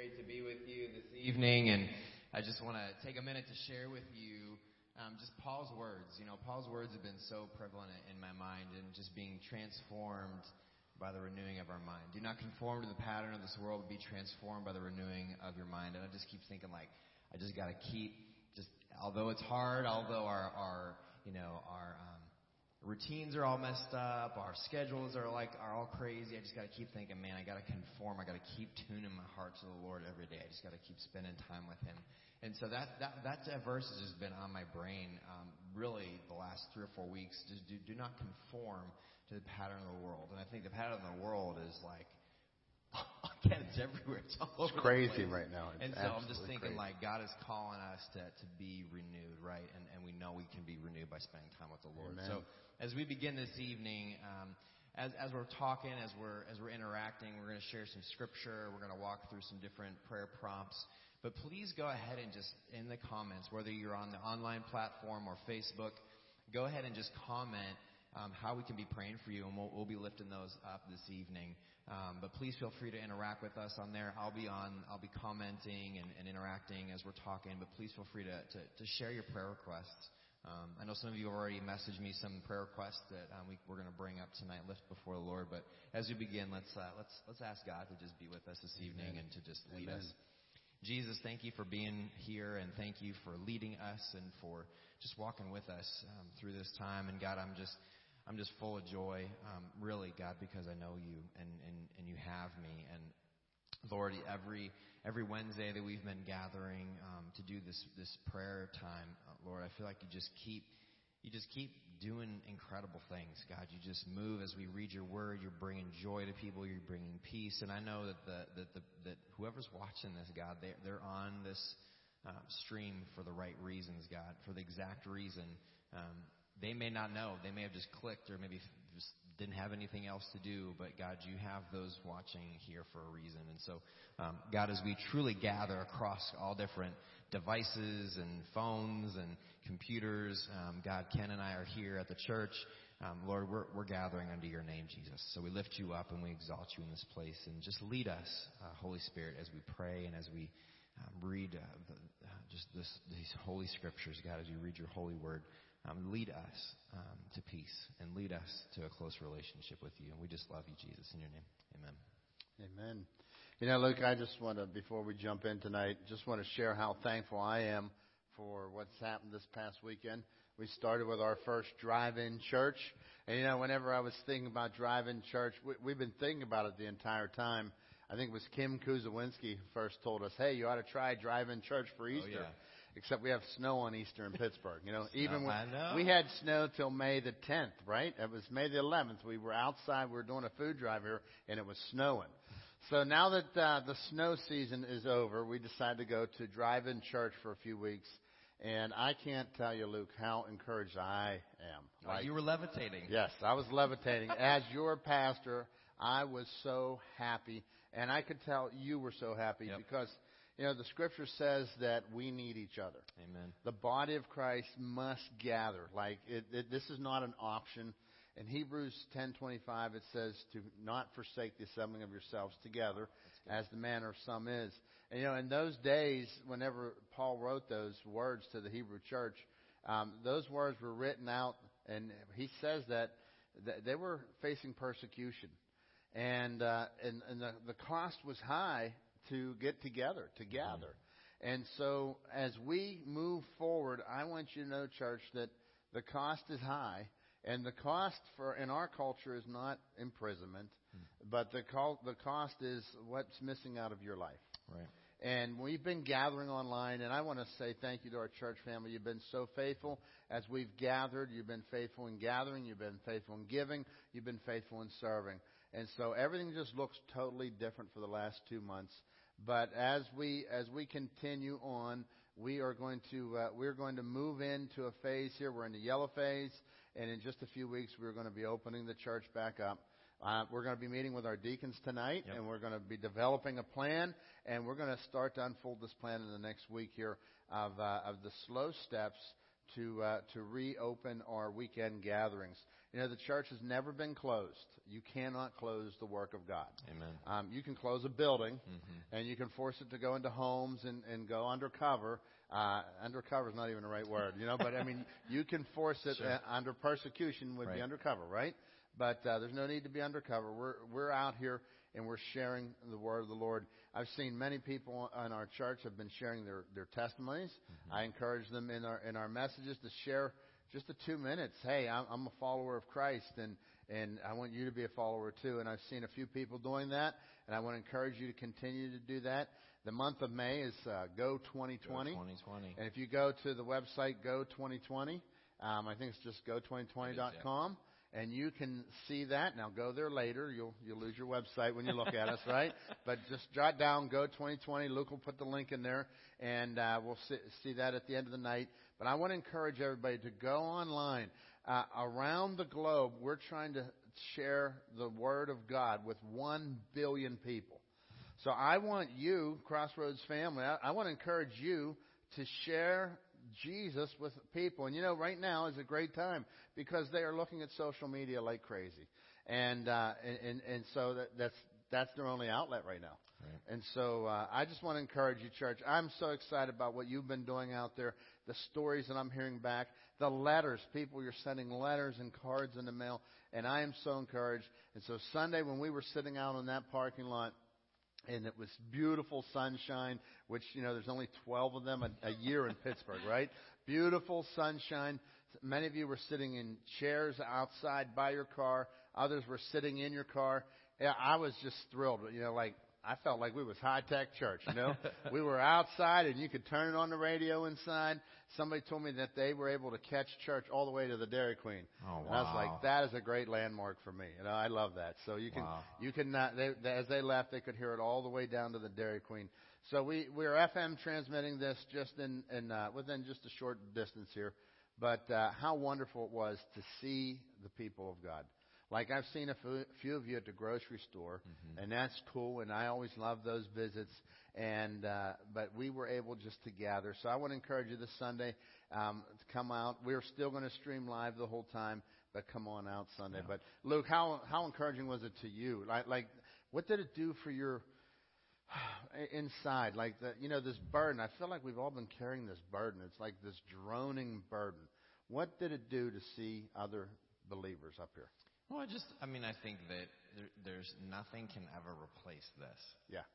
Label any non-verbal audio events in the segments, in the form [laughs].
great to be with you this evening, and I just want to take a minute to share with you um, just Paul's words. You know, Paul's words have been so prevalent in my mind, and just being transformed by the renewing of our mind. Do not conform to the pattern of this world, be transformed by the renewing of your mind. And I just keep thinking, like, I just got to keep, just although it's hard, although our, our you know, our um, routines are all messed up, our schedules are like are all crazy. I just got to keep thinking, man, I got to conform. I got to keep tuning my heart to the Lord every day. I just got to keep spending time with Him. And so that that that verse has just been on my brain um, really the last three or four weeks. Just do do not conform to the pattern of the world. And I think the pattern of the world is like [laughs] again, it's everywhere. It's all it's crazy right now. It's and so I'm just thinking, crazy. like, God is calling us to, to be renewed, right? And, and we know we can be renewed by spending time with the Lord. Amen. So as we begin this evening, um, as, as we're talking, as we're, as we're interacting, we're going to share some scripture. We're going to walk through some different prayer prompts. But please go ahead and just in the comments, whether you're on the online platform or Facebook, go ahead and just comment um, how we can be praying for you, and we'll, we'll be lifting those up this evening. Um, but please feel free to interact with us on there. I'll be on, I'll be commenting and, and interacting as we're talking. But please feel free to, to, to share your prayer requests. Um, I know some of you have already messaged me some prayer requests that um, we, we're going to bring up tonight, lift before the Lord. But as we begin, let's uh, let's let's ask God to just be with us this evening Amen. and to just lead Amen. us. Jesus, thank you for being here and thank you for leading us and for just walking with us um, through this time. And God, I'm just I'm just full of joy, um, really, God, because I know you and, and, and you have me. And Lord, every every Wednesday that we've been gathering um, to do this this prayer time, uh, Lord, I feel like you just keep you just keep doing incredible things, God. You just move as we read your word. You're bringing joy to people. You're bringing peace. And I know that the that the that whoever's watching this, God, they they're on this uh, stream for the right reasons, God, for the exact reason. Um, they may not know. They may have just clicked or maybe just didn't have anything else to do. But God, you have those watching here for a reason. And so, um, God, as we truly gather across all different devices and phones and computers, um, God, Ken and I are here at the church. Um, Lord, we're, we're gathering under your name, Jesus. So we lift you up and we exalt you in this place. And just lead us, uh, Holy Spirit, as we pray and as we um, read uh, the, uh, just this, these holy scriptures, God, as you read your holy word um, lead us um, to peace and lead us to a close relationship with you. And we just love you, Jesus, in your name. Amen. Amen. You know, Luke, I just want to, before we jump in tonight, just want to share how thankful I am for what's happened this past weekend. We started with our first drive-in church. And, you know, whenever I was thinking about drive-in church, we, we've been thinking about it the entire time. I think it was Kim Kuzawinski first told us, hey, you ought to try drive-in church for Easter. Oh, yeah except we have snow on Easter in Pittsburgh. You know, even when we had snow till May the 10th, right? It was May the 11th. We were outside. We were doing a food drive here, and it was snowing. So now that uh, the snow season is over, we decided to go to drive-in church for a few weeks. And I can't tell you, Luke, how encouraged I am. Like, you were levitating. Yes, I was levitating. [laughs] As your pastor, I was so happy. And I could tell you were so happy yep. because – you know, the scripture says that we need each other. Amen. The body of Christ must gather. Like it, it, this is not an option. In Hebrews 10:25 it says to not forsake the assembling of yourselves together as the manner of some is. And you know, in those days whenever Paul wrote those words to the Hebrew church, um, those words were written out and he says that they were facing persecution. And uh, and, and the, the cost was high to get together, mm-hmm. to gather. And so as we move forward, I want you to know, church, that the cost is high. And the cost for in our culture is not imprisonment, hmm. but the call, the cost is what's missing out of your life. Right. And we've been gathering online, and I want to say thank you to our church family. You've been so faithful as we've gathered. You've been faithful in gathering. You've been faithful in giving. You've been faithful in serving. And so everything just looks totally different for the last two months. But as we as we continue on, we are going to uh, we're going to move into a phase here. We're in the yellow phase, and in just a few weeks, we're going to be opening the church back up. Uh, we're going to be meeting with our deacons tonight, yep. and we're going to be developing a plan, and we're going to start to unfold this plan in the next week here of uh, of the slow steps to uh, to reopen our weekend gatherings. You know, the church has never been closed. You cannot close the work of God. Amen. Um, you can close a building, Mm-hmm. and you can force it to go into homes and, and go undercover. Uh, undercover is not even the right word, you know, but I mean, [laughs] you can force it Sure. uh, under persecution would be undercover, right? But uh, there's no need to be undercover. We're we're out here and we're sharing the word of the Lord. I've seen many people in our church have been sharing their their testimonies. Mm-hmm. I encourage them in our in our messages to share just the two minutes. Hey, I'm, I'm a follower of Christ, and and I want you to be a follower too. And I've seen a few people doing that, and I want to encourage you to continue to do that. The month of May is uh, Go 2020. 2020. And if you go to the website Go 2020, um, I think it's just go2020.com, and you can see that. Now go there later. You'll you'll lose your website when you look at us, right? [laughs] But just jot down Go 2020. Luke will put the link in there, and uh, we'll see, see that at the end of the night. But I want to encourage everybody to go online. Uh, around the globe, we're trying to share the Word of God with one billion people. So I want you, Crossroads family, I, I want to encourage you to share Jesus with people. And you know, right now is a great time because they are looking at social media like crazy, and uh, and, and and so that, that's that's their only outlet right now. And so uh, I just want to encourage you, church. I'm so excited about what you've been doing out there, the stories that I'm hearing back, the letters. People, you're sending letters and cards in the mail, and I am so encouraged. And so Sunday, when we were sitting out on that parking lot, and it was beautiful sunshine, which, you know, there's only 12 of them a, a year in Pittsburgh, right? Beautiful sunshine. Many of you were sitting in chairs outside by your car. Others were sitting in your car. Yeah, I was just thrilled. You know, like, I felt like we was high tech church, you know? [laughs] we were outside and you could turn it on the radio inside. Somebody told me that they were able to catch church all the way to the Dairy Queen. Oh, And I was like, that is a great landmark for me. You know, I love that. So you can, Wow. you can not, they, they, as they left, they could hear it all the way down to the Dairy Queen. So we, we're FM transmitting this just in, in, uh, within just a short distance here. But, uh, how wonderful it was to see the people of God. Like I've seen a few- of you at the grocery store, and that's cool. And I always love those visits. And uh, but we were able just to gather. So I want to encourage you this Sunday um, to come out. We're still going to stream live the whole time, but come on out Sunday. Yeah. But Luke, how how encouraging was it to you? Like like what did it do for your [sighs] inside? Like the you know this burden. I feel like we've all been carrying this burden. It's like this droning burden. What did it do to see other believers up here? Well, I just, I mean, I think that there, there's nothing can ever replace this. Yeah,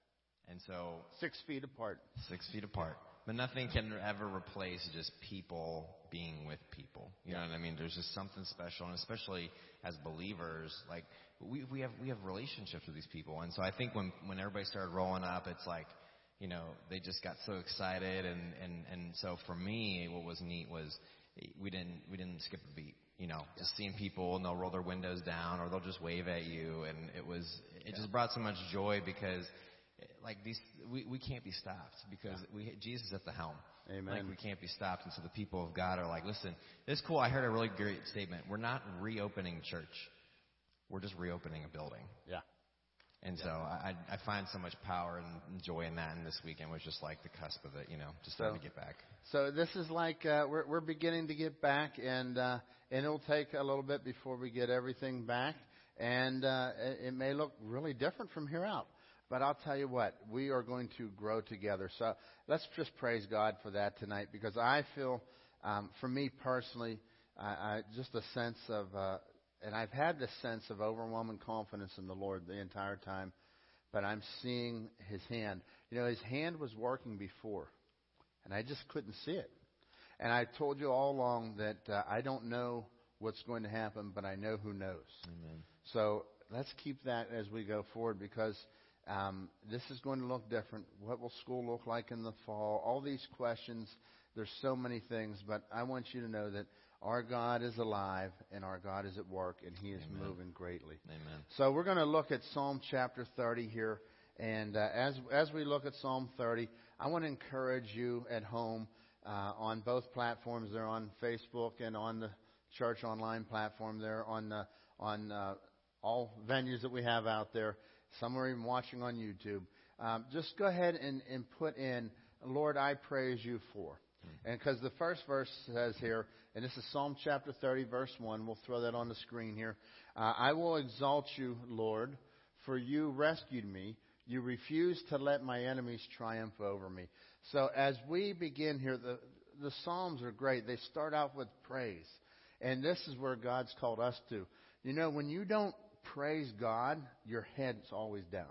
And so, six feet apart. six feet apart. But nothing can ever replace just people being with people. You know what I mean? There's just something special, and especially as believers, like we we have we have relationships with these people, and so I think when when everybody started rolling up, it's like, you know, they just got so excited, and and and so for me, what was neat was we didn't we didn't skip a beat. You know, just seeing people and they'll roll their windows down or they'll just wave at you, and it was it just brought so much joy because like these we, we can't be stopped because we Jesus at the helm. Amen. Like we can't be stopped, and so the people of God are like, listen, it's cool. I heard a really great statement. We're not reopening church. We're just reopening a building. Yeah. And so I, I find so much power and joy in that. And this weekend was just like the cusp of it, you know, just So- to get back. So this is like uh, we're we're beginning to get back, and uh, and it'll take a little bit before we get everything back, and uh, it, it may look really different from here out. But I'll tell you what, we are going to grow together. So let's just praise God for that tonight, because I feel, um, for me personally, I, I, just a sense of, uh, and I've had this sense of overwhelming confidence in the Lord the entire time, but I'm seeing His hand. You know, His hand was working before and I just couldn't see it. And I told you all along that uh, I don't know what's going to happen, but I know who knows. Amen. So let's keep that as we go forward because um, this is going to look different. What will school look like in the fall? All these questions. There's so many things, but I want you to know that our God is alive and our God is at work and He is Amen. moving greatly. Amen. So we're going to look at Psalm chapter 30 here, and uh, as as we look at Psalm 30, I want to encourage you at home uh, on both platforms. They're on Facebook and on the church online platform. They're on the, on uh, all venues that we have out there. Some are even watching on YouTube. Um, just go ahead and, and put in, Lord, I praise you for. And because the first verse says here, and this is Psalm chapter 30, verse 1. We'll throw that on the screen here. Uh, I will exalt you, Lord, for you rescued me. You refused to let my enemies triumph over me. So as we begin here, the, the Psalms are great. They start out with praise. And this is where God's called us to. You know, when you don't praise God, your head's always down.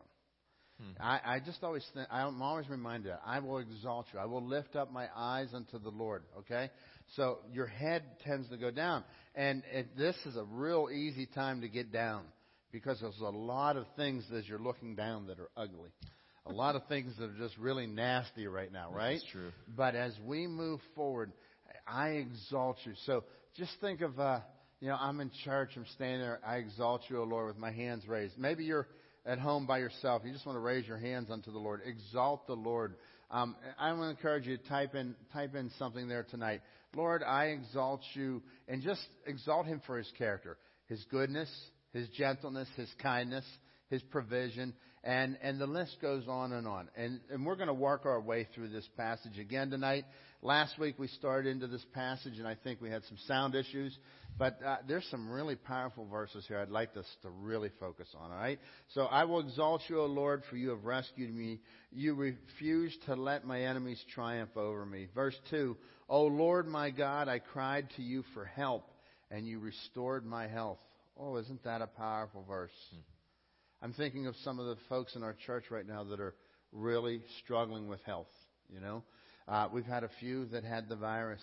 Hmm. I, I just always think, I'm always reminded, I will exalt you. I will lift up my eyes unto the Lord, okay? So your head tends to go down. And it, this is a real easy time to get down because there's a lot of things as you're looking down that are ugly. A lot of things that are just really nasty right now, right? That's true. But as we move forward, I exalt you. So just think of, uh, you know, I'm in church, I'm standing there, I exalt you, O Lord, with my hands raised. Maybe you're at home by yourself. You just want to raise your hands unto the Lord. Exalt the Lord. Um, I want to encourage you to type in, type in something there tonight. Lord, I exalt you, and just exalt him for his character, his goodness, his gentleness, his kindness, his provision, and, and the list goes on and on. And, and we're going to work our way through this passage again tonight. Last week we started into this passage, and I think we had some sound issues. But uh, there's some really powerful verses here I'd like us to really focus on, all right? So I will exalt you, O Lord, for you have rescued me. You refused to let my enemies triumph over me. Verse 2 O Lord my God, I cried to you for help, and you restored my health. Oh, isn't that a powerful verse? Hmm. I'm thinking of some of the folks in our church right now that are really struggling with health, you know? Uh, we've had a few that had the virus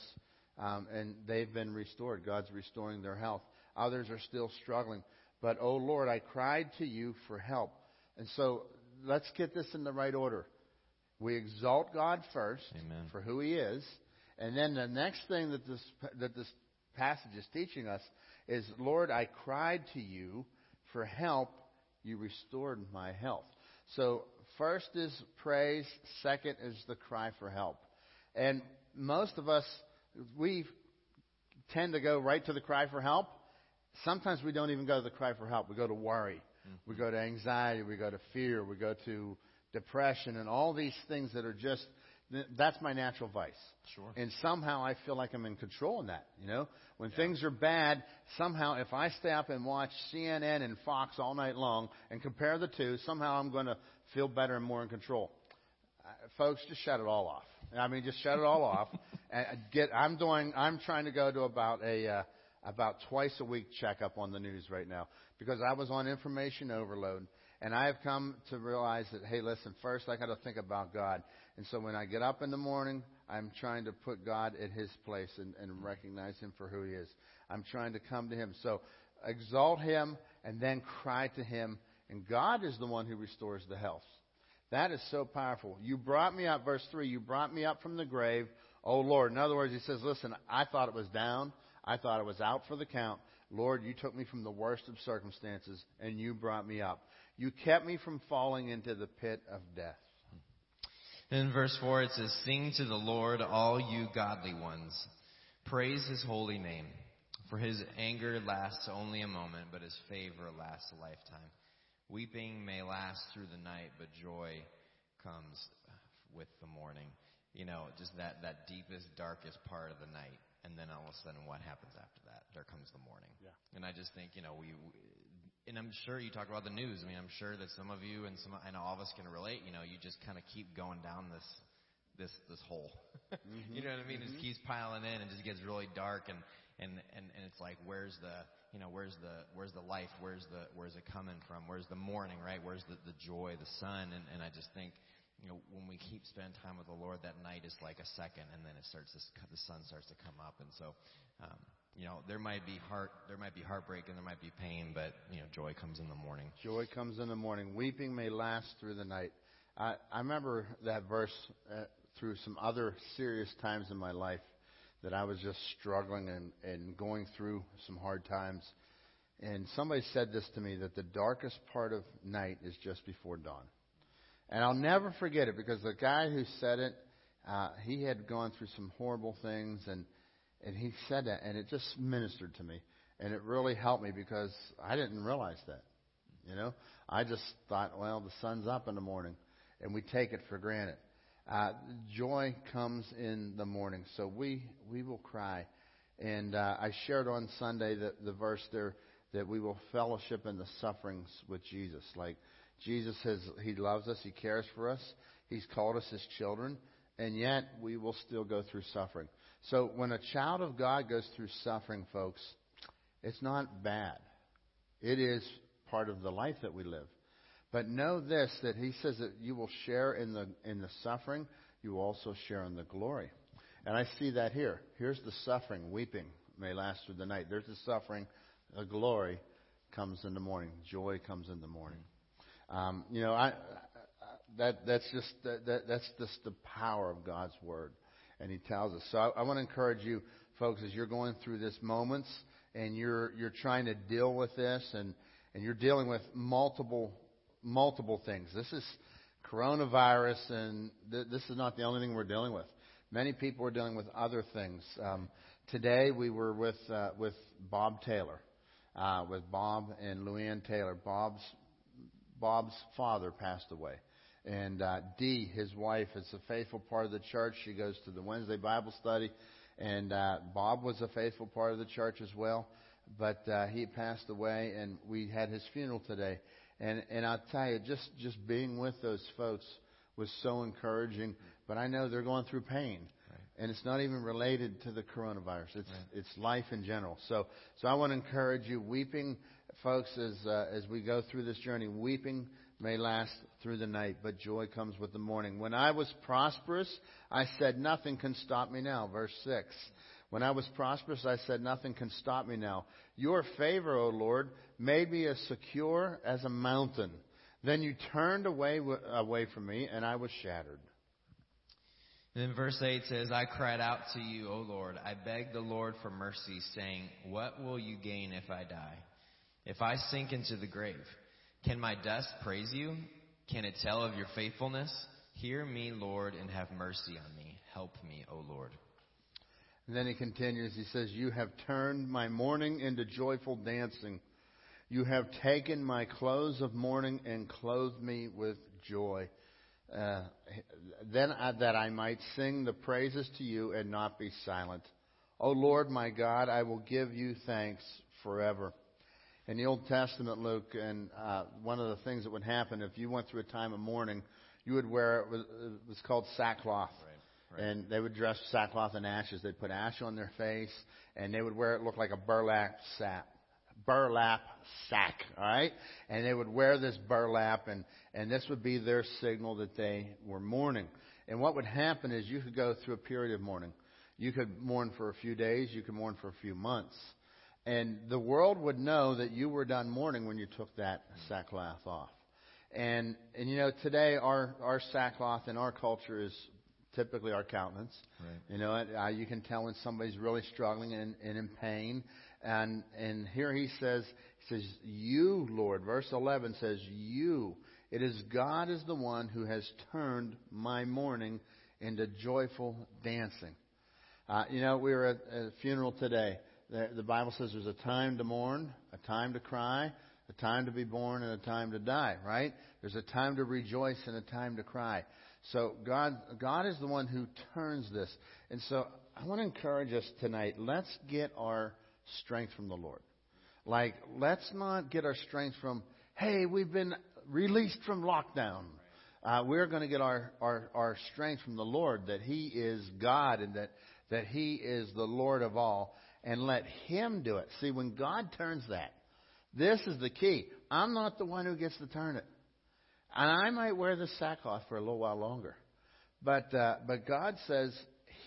um, and they've been restored. God's restoring their health. Others are still struggling. But, oh Lord, I cried to you for help. And so let's get this in the right order. We exalt God first Amen. for who He is. And then the next thing that this, that this passage is teaching us is, Lord, I cried to you for help. You restored my health. So first is praise. Second is the cry for help. And most of us we tend to go right to the cry for help. Sometimes we don't even go to the cry for help. We go to worry. Mm-hmm. We go to anxiety. We go to fear. We go to depression and all these things that are just, that's my natural vice. Sure. And somehow I feel like I'm in control in that, you know? When yeah. things are bad, somehow if I stay up and watch CNN and Fox all night long and compare the two, somehow I'm going to feel better and more in control. Uh, folks, just shut it all off. I mean, just shut it all off. [laughs] And get. I'm doing. I'm trying to go to about a uh, about twice a week checkup on the news right now because I was on information overload, and I have come to realize that hey, listen. First, I got to think about God, and so when I get up in the morning, I'm trying to put God at His place and, and recognize Him for who He is. I'm trying to come to Him. So exalt Him and then cry to Him, and God is the one who restores the health. That is so powerful. You brought me up, verse 3, you brought me up from the grave, O Lord. In other words, he says, listen, I thought it was down. I thought it was out for the count. Lord, you took me from the worst of circumstances and you brought me up. You kept me from falling into the pit of death. In verse 4 it says, Sing to the Lord, all you godly ones. Praise his holy name. For his anger lasts only a moment, but his favor lasts a lifetime. Weeping may last through the night, but joy comes with the morning. You know, just that, that deepest, darkest part of the night. And then all of a sudden, what happens after that? There comes the morning. Yeah. And I just think, you know, we, we and I'm sure you talk about the news. I mean, I'm sure that some of you and some, I know all of us can relate. You know, you just kind of keep going down this, this, this hole. [laughs] mm-hmm. You know what I mean? Mm-hmm. It just keeps piling in and just gets really dark. And, and, and, and it's like, where's the, you know, where's the where's the life? Where's the where's it coming from? Where's the morning, right? Where's the, the joy, the sun? And, and I just think, you know, when we keep spending time with the Lord, that night is like a second, and then it starts to, the sun starts to come up, and so, um, you know, there might be heart, there might be heartbreak, and there might be pain, but you know, joy comes in the morning. Joy comes in the morning. Weeping may last through the night. I, I remember that verse uh, through some other serious times in my life that I was just struggling and, and going through some hard times. And somebody said this to me that the darkest part of night is just before dawn. And I'll never forget it because the guy who said it, uh, he had gone through some horrible things and, and he said that and it just ministered to me. And it really helped me because I didn't realize that. You know, I just thought, well, the sun's up in the morning and we take it for granted. Uh, joy comes in the morning. So we, we will cry. And uh, I shared on Sunday the, the verse there that we will fellowship in the sufferings with Jesus. Like Jesus says, He loves us, He cares for us, He's called us His children, and yet we will still go through suffering. So when a child of God goes through suffering, folks, it's not bad. It is part of the life that we live. But know this that he says that you will share in the in the suffering, you also share in the glory. And I see that here. Here's the suffering, weeping may last through the night. There's the suffering, the glory comes in the morning. Joy comes in the morning. Um, you know, I, that that's just that, that's just the power of God's word, and He tells us. So I, I want to encourage you, folks, as you're going through this moments and you're you're trying to deal with this, and and you're dealing with multiple multiple things. This is coronavirus, and th- this is not the only thing we're dealing with. Many people are dealing with other things. Um, today we were with uh, with Bob Taylor, uh, with Bob and Luann Taylor. Bob's Bob's father passed away, and uh, Dee, his wife, is a faithful part of the church. She goes to the Wednesday Bible study, and uh, Bob was a faithful part of the church as well. But uh, he passed away, and we had his funeral today. And and I'll tell you, just just being with those folks was so encouraging. But I know they're going through pain. And it's not even related to the coronavirus. It's Right. it's life in general. So so I want to encourage you, weeping, folks, as uh, as we go through this journey, weeping may last through the night, but joy comes with the morning. When I was prosperous, I said, nothing can stop me now. Verse six. When I was prosperous, I said, nothing can stop me now. Your favor, O Lord, made me as secure as a mountain. Then you turned away away from me, and I was shattered. Then verse 8 says, I cried out to you, O Lord. I begged the Lord for mercy, saying, What will you gain if I die? If I sink into the grave, can my dust praise you? Can it tell of your faithfulness? Hear me, Lord, and have mercy on me. Help me, O Lord. And then he continues, he says, You have turned my mourning into joyful dancing. You have taken my clothes of mourning and clothed me with joy. Uh, then I, that I might sing the praises to you and not be silent. O Lord my God, I will give you thanks forever. In the Old Testament, Luke, and uh, one of the things that would happen if you went through a time of mourning, you would wear it was, it was called sackcloth. Right, right. And they would dress sackcloth and ashes. They'd put ash on their face, and they would wear it look like a burlap sack. Burlap sack, all right? And they would wear this burlap, and, and this would be their signal that they were mourning. And what would happen is you could go through a period of mourning. You could mourn for a few days, you could mourn for a few months. And the world would know that you were done mourning when you took that sackcloth off. And and you know today our our sackcloth in our culture is typically our countenance. Right. You know, it, uh, you can tell when somebody's really struggling and, and in pain. And and here he says he says you Lord. Verse eleven says you. It is God is the one who has turned my mourning into joyful dancing. Uh, you know, we were at a funeral today. The, Bible says there's a time to mourn, a time to cry, a time to be born, and a time to die, right? There's a time to rejoice and a time to cry. So God, God is the one who turns this. And so I want to encourage us tonight. Let's get our strength from the Lord. Like, let's not get our strength from, hey, we've been released from lockdown. Uh, we're going to get our, our, our strength from the Lord that He is God and that, that He is the Lord of all and let Him do it. See, when God turns that, this is the key. I'm not the one who gets to turn it. And I might wear the sackcloth for a little while longer. But, uh, but God says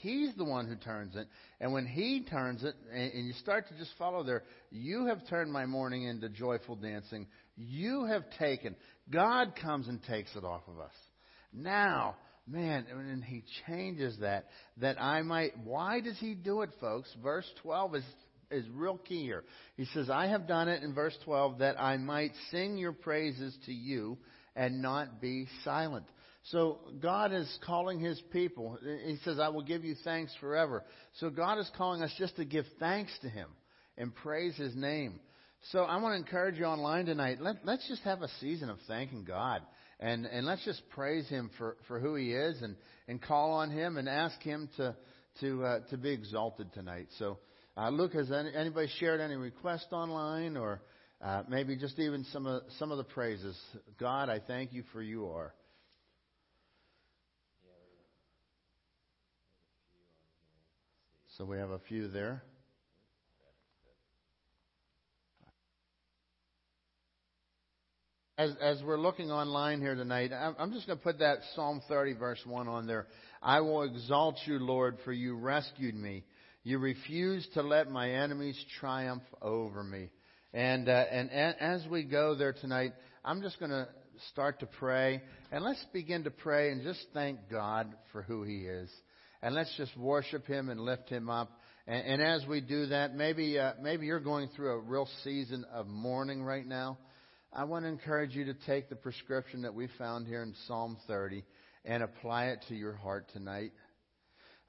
He's the one who turns it. And when He turns it, and, and you start to just follow there, you have turned my mourning into joyful dancing. You have taken. God comes and takes it off of us. Now, man, and He changes that, that I might. Why does He do it, folks? Verse 12 is is real key here. He says, I have done it in verse 12 that I might sing your praises to you and not be silent. So God is calling his people. He says, I will give you thanks forever. So God is calling us just to give thanks to him and praise his name. So I want to encourage you online tonight. Let, let's just have a season of thanking God. And, and let's just praise Him for, for who He is and, and call on Him and ask Him to, to, uh, to be exalted tonight. So, uh, Luke, has any, anybody shared any request online or uh, maybe just even some of, some of the praises? God, I thank you for you are. So we have a few there. As, as we're looking online here tonight, I'm just going to put that Psalm 30, verse 1 on there. I will exalt you, Lord, for you rescued me. You refused to let my enemies triumph over me. And, uh, and as we go there tonight, I'm just going to start to pray. And let's begin to pray and just thank God for who He is. And let's just worship Him and lift Him up. And, and as we do that, maybe, uh, maybe you're going through a real season of mourning right now. I want to encourage you to take the prescription that we found here in Psalm 30 and apply it to your heart tonight.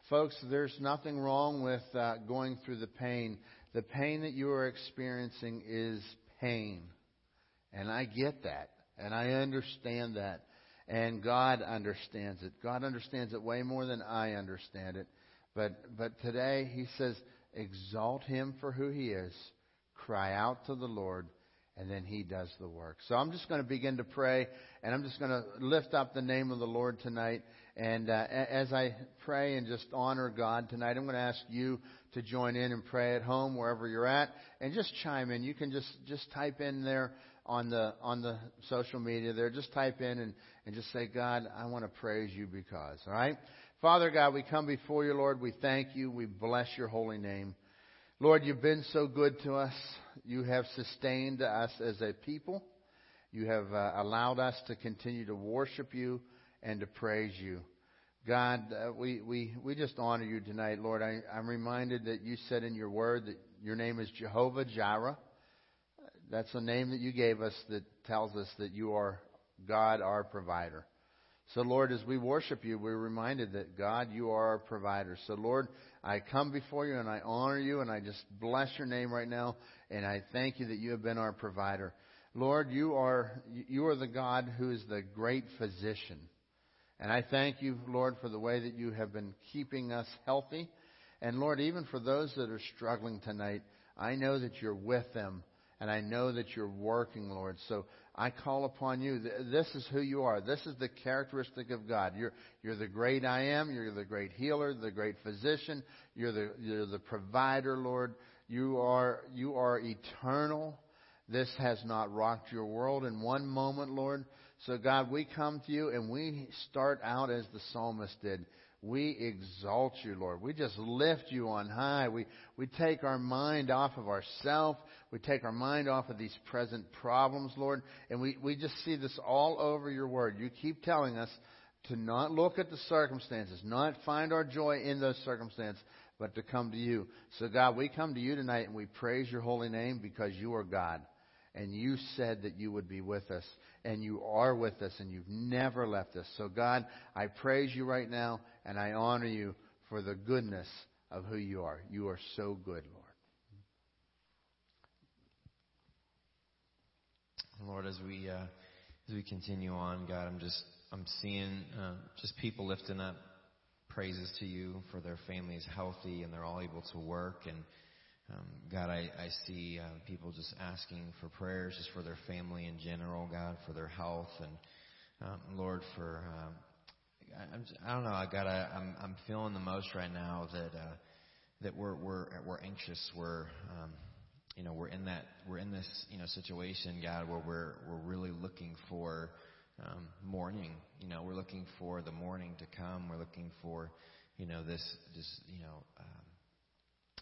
Folks, there's nothing wrong with uh, going through the pain. The pain that you are experiencing is pain. And I get that. And I understand that. And God understands it. God understands it way more than I understand it. But, but today, He says, exalt Him for who He is. Cry out to the Lord and then He does the work. So I'm just going to begin to pray, and I'm just going to lift up the name of the Lord tonight. And uh, as I pray and just honor God tonight, I'm going to ask you to join in and pray at home wherever you're at, and just chime in. You can just just type in there on the on the social media there. Just type in and and just say, God, I want to praise you because. All right, Father God, we come before you, Lord. We thank you. We bless your holy name. Lord, you've been so good to us. You have sustained us as a people. You have uh, allowed us to continue to worship you and to praise you. God, uh, we, we, we just honor you tonight, Lord. I, I'm reminded that you said in your word that your name is Jehovah Jireh. That's a name that you gave us that tells us that you are God, our provider. So, Lord, as we worship you, we're reminded that, God, you are our provider. So, Lord, I come before you and I honor you and I just bless your name right now and I thank you that you have been our provider. Lord, you are, you are the God who is the great physician. And I thank you, Lord, for the way that you have been keeping us healthy. And Lord, even for those that are struggling tonight, I know that you're with them and I know that you're working, Lord. So I call upon you. This is who you are. This is the characteristic of God. You're, you're the great I am. You're the great healer, the great physician. You're the, you're the provider, Lord. You are, you are eternal. This has not rocked your world in one moment, Lord. So God, we come to you and we start out as the psalmist did. We exalt you, Lord. We just lift you on high. We, we take our mind off of ourselves. We take our mind off of these present problems, Lord. And we, we just see this all over your word. You keep telling us to not look at the circumstances, not find our joy in those circumstances, but to come to you. So, God, we come to you tonight and we praise your holy name because you are God. And you said that you would be with us. And you are with us. And you've never left us. So, God, I praise you right now. And I honor you for the goodness of who you are. You are so good, Lord. Lord, as we uh, as we continue on, God, I'm just I'm seeing uh, just people lifting up praises to you for their families healthy and they're all able to work and um, God, I, I see uh, people just asking for prayers just for their family in general, God, for their health and um, Lord for I, I'm I don't know, I got I'm I'm feeling the most right now that uh, that we're we're we're anxious, we're um, you know we're in that we're in this you know situation, God, where we're we're really looking for um, morning. You know, we're looking for the morning to come. We're looking for you know this this you know. Um,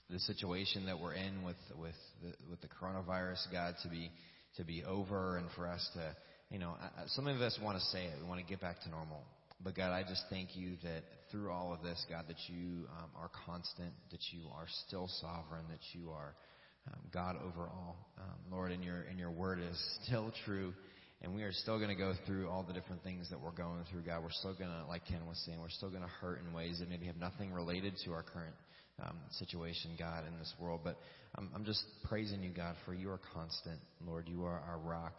the situation that we're in with with the, with the coronavirus, God, to be to be over, and for us to, you know, some of us want to say it. We want to get back to normal. But God, I just thank you that through all of this, God, that you um, are constant, that you are still sovereign, that you are um, God over all. Um, Lord, and your and your word is [laughs] still true. And we are still going to go through all the different things that we're going through, God. We're still going to, like Ken was saying, we're still going to hurt in ways that maybe have nothing related to our current um, situation, God, in this world. But I'm just praising you, God, for you are constant, Lord. You are our rock.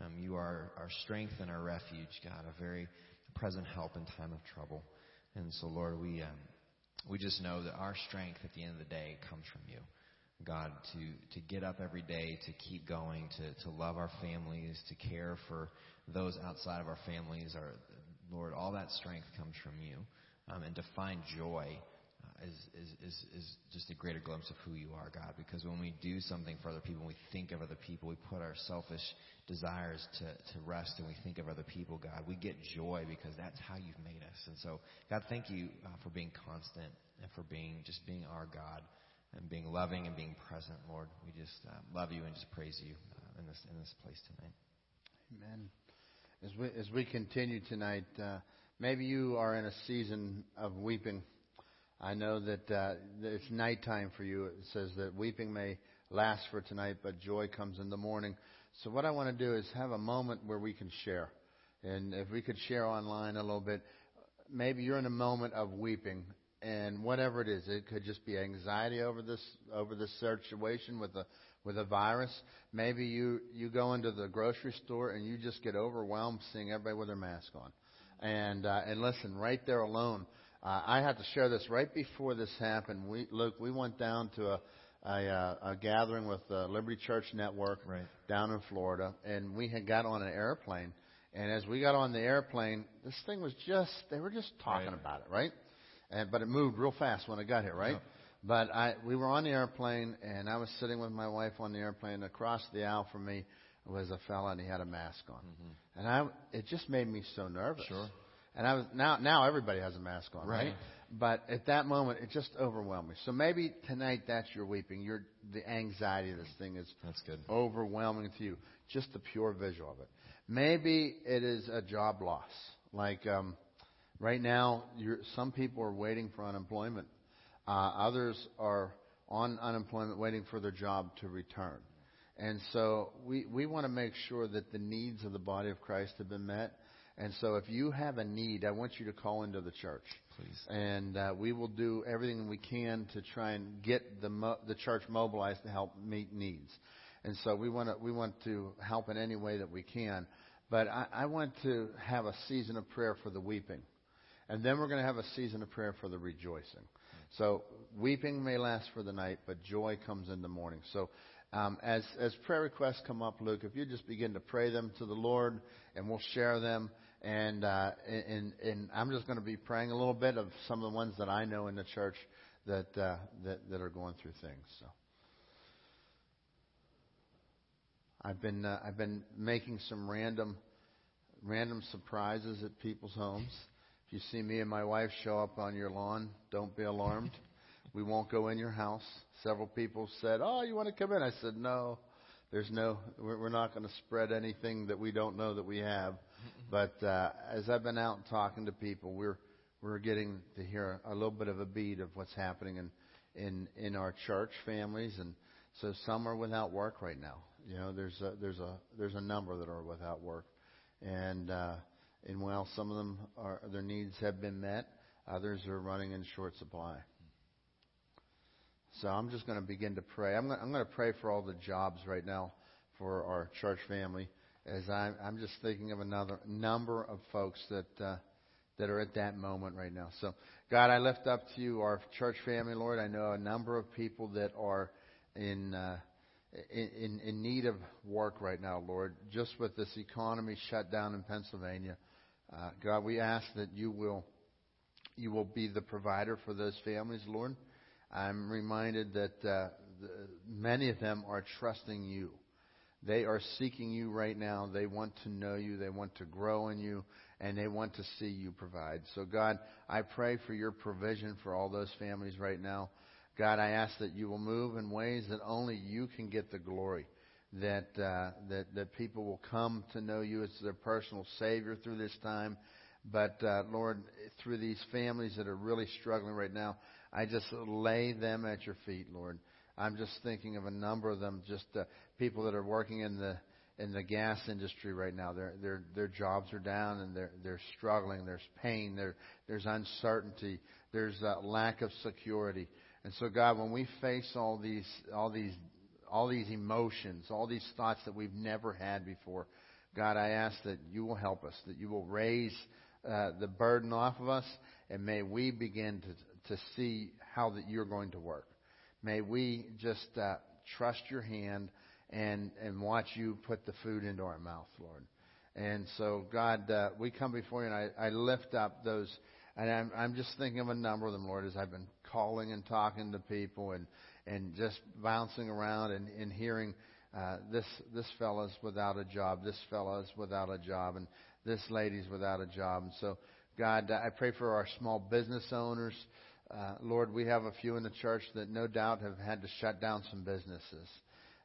Um, you are our strength and our refuge, God, a very present help in time of trouble. And so, Lord, we um, we just know that our strength at the end of the day comes from you. God, to, to get up every day, to keep going, to, to love our families, to care for those outside of our families. Our, Lord, all that strength comes from you. Um, and to find joy is, is, is, is just a greater glimpse of who you are, God. Because when we do something for other people, we think of other people, we put our selfish desires to, to rest and we think of other people, God. We get joy because that's how you've made us. And so, God, thank you uh, for being constant and for being just being our God and being loving and being present, Lord. We just uh, love you and just praise you uh, in this in this place tonight. Amen. As we as we continue tonight, uh, maybe you are in a season of weeping. I know that uh, it's nighttime for you. It says that weeping may last for tonight, but joy comes in the morning. So what I want to do is have a moment where we can share, and if we could share online a little bit. Maybe you're in a moment of weeping, and whatever it is, it could just be anxiety over this over this situation with a with a virus. Maybe you you go into the grocery store and you just get overwhelmed seeing everybody with their mask on. And uh, and listen, right there alone, uh, I had to share this right before this happened. We Luke, we went down to a a, uh, a gathering with the Liberty Church Network right. down in Florida, and we had got on an airplane. And as we got on the airplane, this thing was just, they were just talking Right. about it, right? and but it moved real fast when I got here, right? Yep. But I we were on the airplane and I was sitting with my wife on the airplane. Across the aisle from me was a fella and he had a mask on, and I it just made me so nervous. Mm-hmm. Sure. And I was now now everybody has a mask on, right? Right. But at that moment, it just overwhelmed me. So maybe tonight that's your weeping. Your the anxiety of this thing is That's good. overwhelming to you. Just the pure visual of it. Maybe it is a job loss. Like um, right now, you're, some people are waiting for unemployment. Uh, others are on unemployment waiting for their job to return. And so we, we want to make sure that the needs of the body of Christ have been met. And so if you have a need, I want you to call into the church. Please. And uh, we will do everything we can to try and get the, mo- the church mobilized to help meet needs. And so we want to we want to help in any way that we can. But I, I want to have a season of prayer for the weeping, and then we're going to have a season of prayer for the rejoicing. So weeping may last for the night, but joy comes in the morning. So um, as as prayer requests come up, Luke, if you just begin to pray them to the Lord, and we'll share them. And uh, and and I'm just going to be praying a little bit of some of the ones that I know in the church that uh, that that are going through things. So. I've been uh, I've been making some random random surprises at people's homes. If you see me and my wife show up on your lawn, don't be alarmed. [laughs] We won't go in your house. Several people said, "Oh, you want to come in?" I said, "No. There's no. We're, we're not going to spread anything that we don't know that we have." But uh, as I've been out talking to people, we're we're getting to hear a little bit of a beat of what's happening in in in our church families, and so some are without work right now. You know, there's a, there's a there's a number that are without work, and uh, and while some of them are their needs have been met, others are running in short supply. So I'm just going to begin to pray. I'm going, I'm going to pray for all the jobs right now for our church family, as I'm, I'm just thinking of another number of folks that uh, that are at that moment right now. So God, I lift up to you our church family, Lord. I know a number of people that are in. Uh, in, in need of work right now, Lord, just with this economy shut down in Pennsylvania. Uh, God, we ask that you will you will be the provider for those families, Lord. I'm reminded that uh, the, many of them are trusting you. They are seeking you right now. They want to know you. They want to grow in you, and they want to see you provide. So, God, I pray for your provision for all those families right now. God, I ask that you will move in ways that only you can get the glory. That uh, that that people will come to know you as their personal Savior through this time. But uh, Lord, through these families that are really struggling right now, I just lay them at your feet, Lord. I'm just thinking of a number of them, just uh, people that are working in the in the gas industry right now. Their their their jobs are down and they're they're struggling. There's pain. There there's uncertainty. There's uh, lack of security. And so, God, when we face all these, all these, all these emotions, all these thoughts that we've never had before, God, I ask that you will help us, that you will raise uh, the burden off of us, and may we begin to, to see how that you're going to work. May we just uh, trust your hand and, and watch you put the food into our mouth, Lord. And so, God, uh, we come before you, and I, I lift up those, and I'm, I'm just thinking of a number of them, Lord, as I've been calling and talking to people and, and just bouncing around and, and hearing uh, this this fellow's without a job, this fellow's without a job, and this lady's without a job. And so, God, I pray for our small business owners. Uh, Lord, we have a few in the church that no doubt have had to shut down some businesses.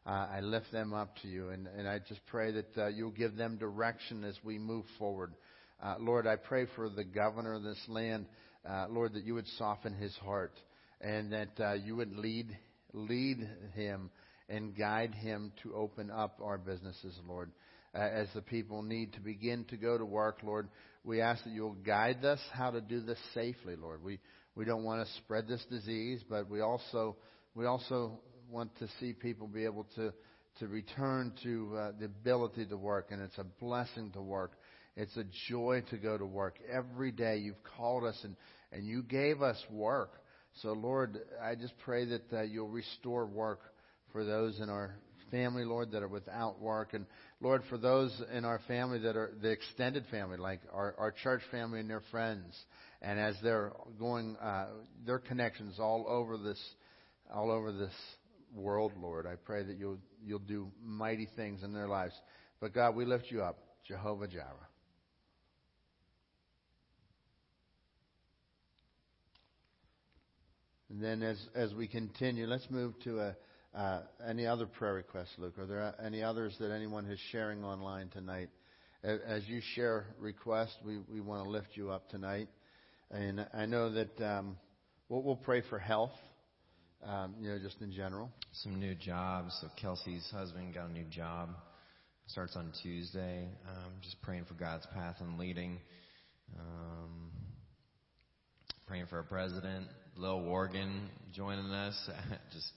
Uh, I lift them up to you, and, and I just pray that uh, you'll give them direction as we move forward. Uh, Lord, I pray for the governor of this land, uh, Lord, that you would soften his heart, and that uh, you would lead lead him and guide him to open up our businesses, Lord. Uh, as the people need to begin to go to work, Lord, we ask that you'll guide us how to do this safely, Lord. We we don't want to spread this disease, but we also we also want to see people be able to to return to uh, the ability to work, and it's a blessing to work. It's a joy to go to work every day. You've called us and and you gave us work. So Lord, I just pray that uh, you'll restore work for those in our family, Lord, that are without work. And Lord, for those in our family that are the extended family, like our, our church family and their friends, and as they're going, uh, their connections all over this, all over this world, Lord, I pray that you'll you'll do mighty things in their lives. But God, we lift you up, Jehovah Jireh. And then as as we continue, let's move to a uh, any other prayer requests, Luke? Are there any others that anyone is sharing online tonight? As you share requests, we, we want to lift you up tonight. And I know that um, we'll, we'll pray for health, um, you know, just in general. Some new jobs. So Kelsey's husband got a new job. Starts on Tuesday. Um, just praying for God's path and leading. Um, praying for our president, Lil Worgan, joining us. [laughs] just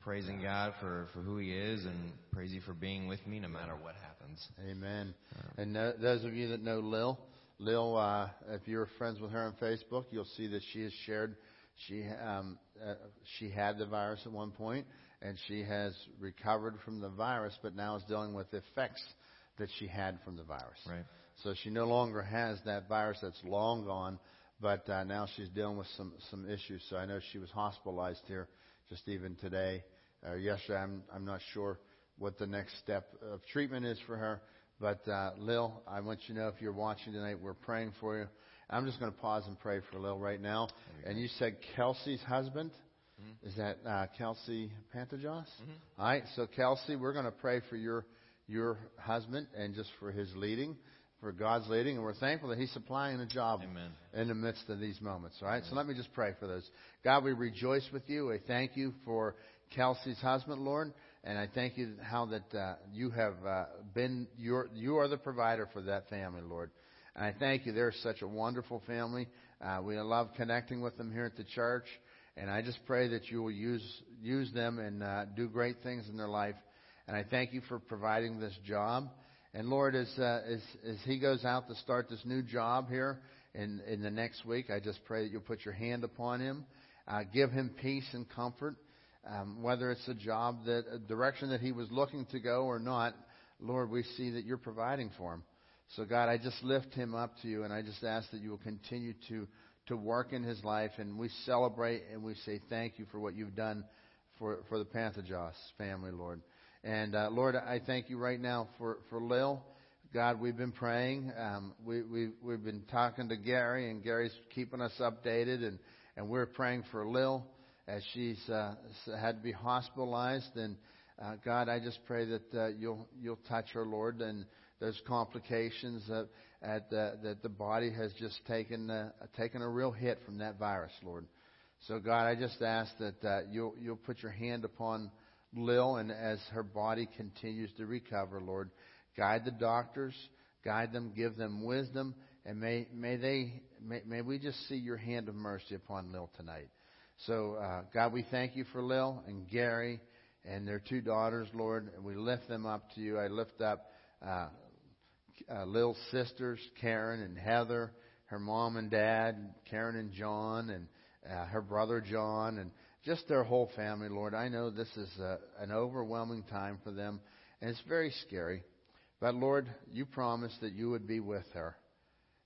praising God for, for who He is and praise you for being with me no matter what happens. Amen. Uh, and no, those of you that know Lil, Lil, uh, if you're friends with her on Facebook, you'll see that she has shared. She um, uh, she had the virus at one point, and she has recovered from the virus, but now is dealing with the effects that she had from the virus. Right. So she no longer has that virus that's long gone, but uh, now she's dealing with some some issues. So I know she was hospitalized here just even today or yesterday. I'm I'm not sure what the next step of treatment is for her. But uh, Lil, I want you to know if you're watching tonight, we're praying for you. I'm just going to pause and pray for Lil right now. And you said Kelsey's husband. Mm-hmm. Is that uh, Kelsey Pantajos? Mm-hmm. All right. So Kelsey, we're going to pray for your your husband and just for his leading, for God's leading, and we're thankful that He's supplying a job Amen. in the midst of these moments. All right. Amen. So let me just pray for those. God, we rejoice with you. We thank you for Kelsey's husband, Lord. And I thank you how that uh, you have uh, been your you are the provider for that family, Lord. And I thank you. They're such a wonderful family. Uh, we love connecting with them here at the church. And I just pray that you will use use them and uh, do great things in their life. And I thank you for providing this job. And Lord, as uh, as as he goes out to start this new job here in in the next week, I just pray that you'll put your hand upon him, uh, give him peace and comfort um, whether it's a job that a direction that he was looking to go or not, Lord, we see that you're providing for him. So God, I just lift him up to you, and I just ask that you will continue to to work in his life, and we celebrate and we say thank you for what you've done for for the Panthajos family, Lord. And uh, Lord, I thank you right now for for Lil. God, we've been praying. Um, we, we, we've been talking to Gary, and Gary's keeping us updated, and, and we're praying for Lil as she's uh, had to be hospitalized. And uh, God, I just pray that uh, you'll you'll touch her, Lord, and those complications that at the, that the body has just taken uh, taken a real hit from that virus, Lord. So God, I just ask that uh, you'll you'll put your hand upon Lil, and as her body continues to recover, Lord, guide the doctors, guide them, give them wisdom, and may may they may, may we just see your hand of mercy upon Lil tonight. So, uh, God, we thank you for Lil and Gary and their two daughters, Lord, and we lift them up to you. I lift up uh, uh, Lil's sisters, Karen and Heather, her mom and dad, Karen and John, and uh, her brother John, and just their whole family, Lord. I know this is a, an overwhelming time for them, and it's very scary. But Lord, you promised that you would be with her.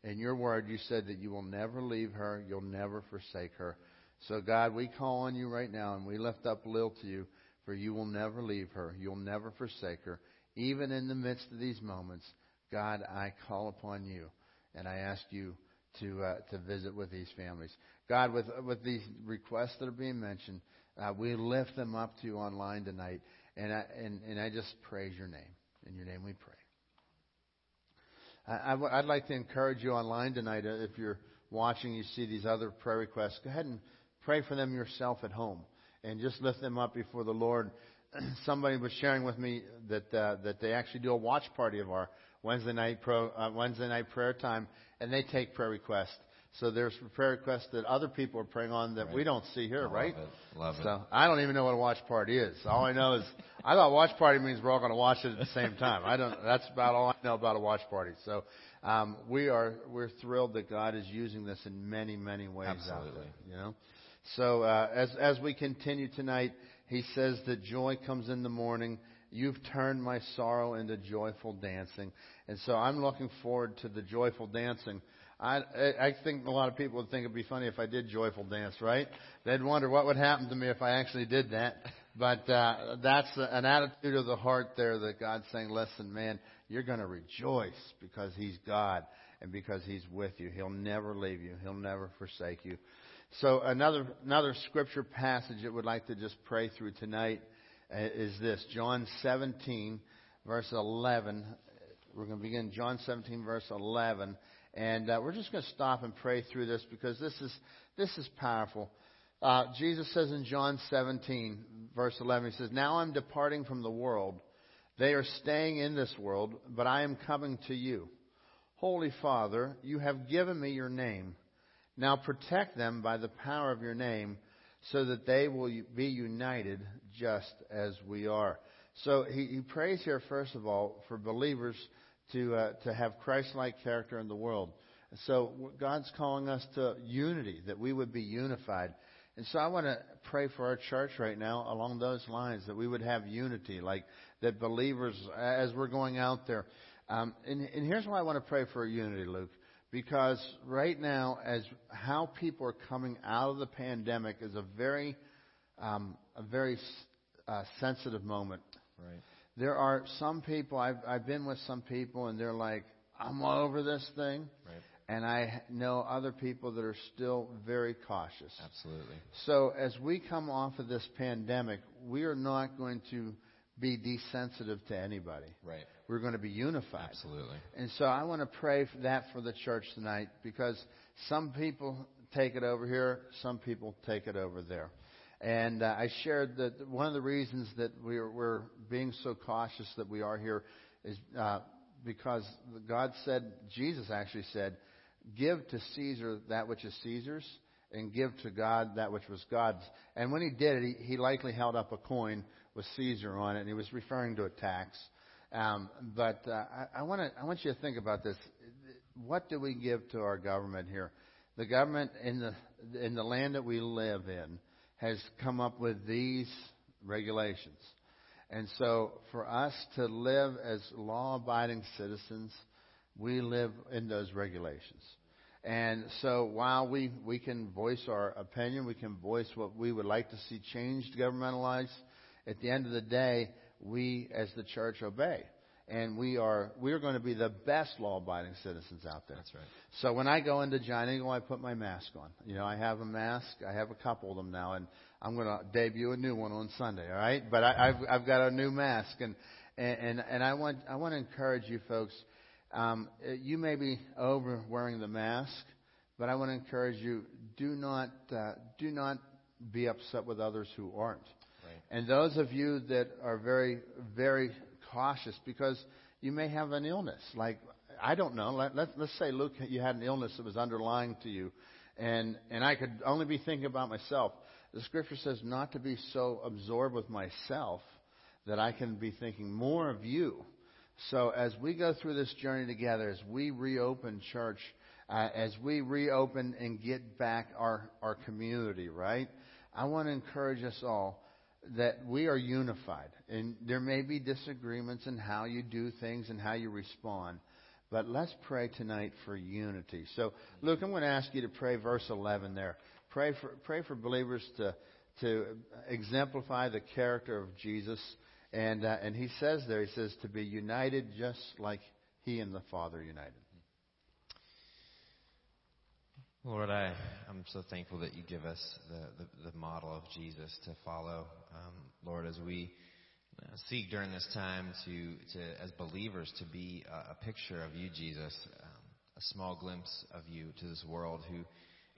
In your word, you said that you will never leave her, you'll never forsake her. So, God, we call on you right now, and we lift up Lil to you, for you will never leave her, you'll never forsake her. Even in the midst of these moments, God, I call upon you, and I ask you to uh, to visit with these families. God, with with these requests that are being mentioned, uh, we lift them up to you online tonight, and I and, and I just praise your name. In your name, we pray. I'd like to encourage you online tonight. Uh, if you're watching, you see these other prayer requests. Go ahead and pray for them yourself at home, and just lift them up before the Lord. [clears throat] Somebody was sharing with me that uh, that they actually do a watch party of our Wednesday night pro, uh, Wednesday night prayer time, and they take prayer requests. So there's prayer requests that other people are praying on that Right. we don't see here, Love right? it. Love it. So I don't even know what a watch party is. All I know is I thought watch party means we're all going to watch it at the same time. I don't. That's about all I know about a watch party. So um, we are we're thrilled that God is using this in many many ways Absolutely. there. You know. So uh, as as we continue tonight, He says that joy comes in the morning. You've turned my sorrow into joyful dancing, and so I'm looking forward to the joyful dancing. I, I think a lot of people would think it'd be funny if I did joyful dance, right? They'd wonder what would happen to me if I actually did that. [laughs] But uh, that's an attitude of the heart there that God's saying, listen, man, you're going to rejoice because He's God and because He's with you. He'll never leave you. He'll never forsake you. So another another scripture passage that we'd like to just pray through tonight uh, is this John 17 verse 11. We're going to begin John 17 verse 11, and uh, we're just going to stop and pray through this because this is this is powerful. Uh, Jesus says in John 17 verse 11, he says, "Now I'm departing from the world. They are staying in this world, but I am coming to you. Holy Father, you have given me your name." Now protect them by the power of your name so that they will be united just as we are. So he, he prays here, first of all, for believers to, uh, to have Christ like character in the world. So God's calling us to unity, that we would be unified. And so I want to pray for our church right now along those lines, that we would have unity, like that believers, as we're going out there. Um, and, and here's why I want to pray for unity, Luke because right now, as how people are coming out of the pandemic is a very, um, a very uh, sensitive moment. Right. There are some people I've I've been with some people, and they're like, "I'm all over this thing," Right. and I know other people that are still very cautious. Absolutely. So as we come off of this pandemic, we are not going to be desensitive to anybody. Right. We're going to be unified. Absolutely. And so I want to pray for that for the church tonight because some people take it over here, some people take it over there. And uh, I shared that one of the reasons that we're, we're being so cautious that we are here is uh, because God said, Jesus actually said, give to Caesar that which is Caesar's and give to God that which was God's. And when he did it, he, he likely held up a coin with Caesar on it, and he was referring to a tax. Um, but uh, I, I want to I want you to think about this. What do we give to our government here? The government in the in the land that we live in has come up with these regulations, and so for us to live as law-abiding citizens, we live in those regulations. And so while we, we can voice our opinion, we can voice what we would like to see changed governmentalized, at the end of the day, we as the church obey. And we are we are going to be the best law abiding citizens out there. That's right. So when I go into Giant Eagle, I put my mask on. You know, I have a mask. I have a couple of them now, and I'm going to debut a new one on Sunday. All right, but I, I've I've got a new mask, and and and I want I want to encourage you folks. Um, you may be over wearing the mask, but I want to encourage you: do not uh, do not be upset with others who aren't. And those of you that are very, very cautious because you may have an illness. Like, I don't know. Let, let, let's say, Luke, you had an illness that was underlying to you. And, and I could only be thinking about myself. the scripture says not to be so absorbed with myself that I can be thinking more of you. So as we go through this journey together, as we reopen church, uh, as we reopen and get back our, our community, right? I want to encourage us all that we are unified. And there may be disagreements in how you do things and how you respond. But let's pray tonight for unity. So, Luke, I'm going to ask you to pray verse 11 there. Pray for, pray for believers to, to exemplify the character of Jesus. And, uh, and he says there, he says, to be united just like he and the Father united. Lord, I, I'm so thankful that you give us the, the, the model of Jesus to follow. Um, Lord, as we uh, seek during this time to, to as believers, to be a, a picture of you, Jesus, um, a small glimpse of you to this world who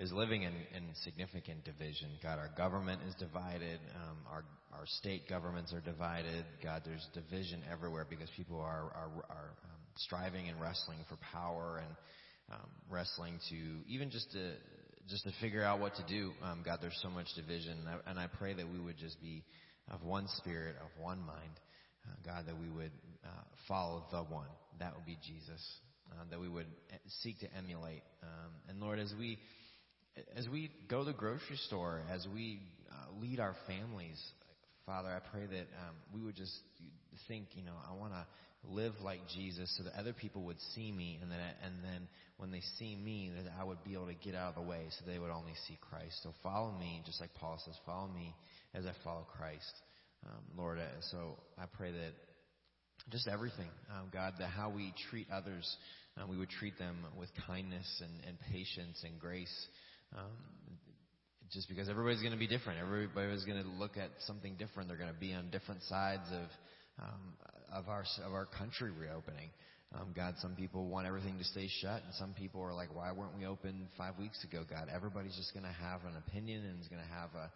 is living in, in significant division. God, our government is divided. Um, our our state governments are divided. God, there's division everywhere because people are are, are um, striving and wrestling for power and um, wrestling to even just to just to figure out what to do. Um, God, there's so much division, and I, and I, pray that we would just be of one spirit, of one mind. Uh, God, that we would uh, follow the one. That would be Jesus. Uh, that we would seek to emulate. Um, and Lord, as we as we go to the grocery store, as we uh, lead our families, Father, I pray that um, we would just think, you know, I want to live like Jesus so that other people would see me and then and then when they see me that I would be able to get out of the way so they would only see Christ. So follow me just like Paul says follow me as I follow Christ. Um, Lord, uh, so I pray that just everything, um, God, that how we treat others, uh, we would treat them with kindness and, and patience and grace. Um, just because everybody's going to be different. Everybody's going to look at something different. They're going to be on different sides of um, of our of our country reopening. Um, God, some people want everything to stay shut, and some people are like, "Why weren't we open five weeks ago?" God, everybody's just going to have an opinion and is going to have a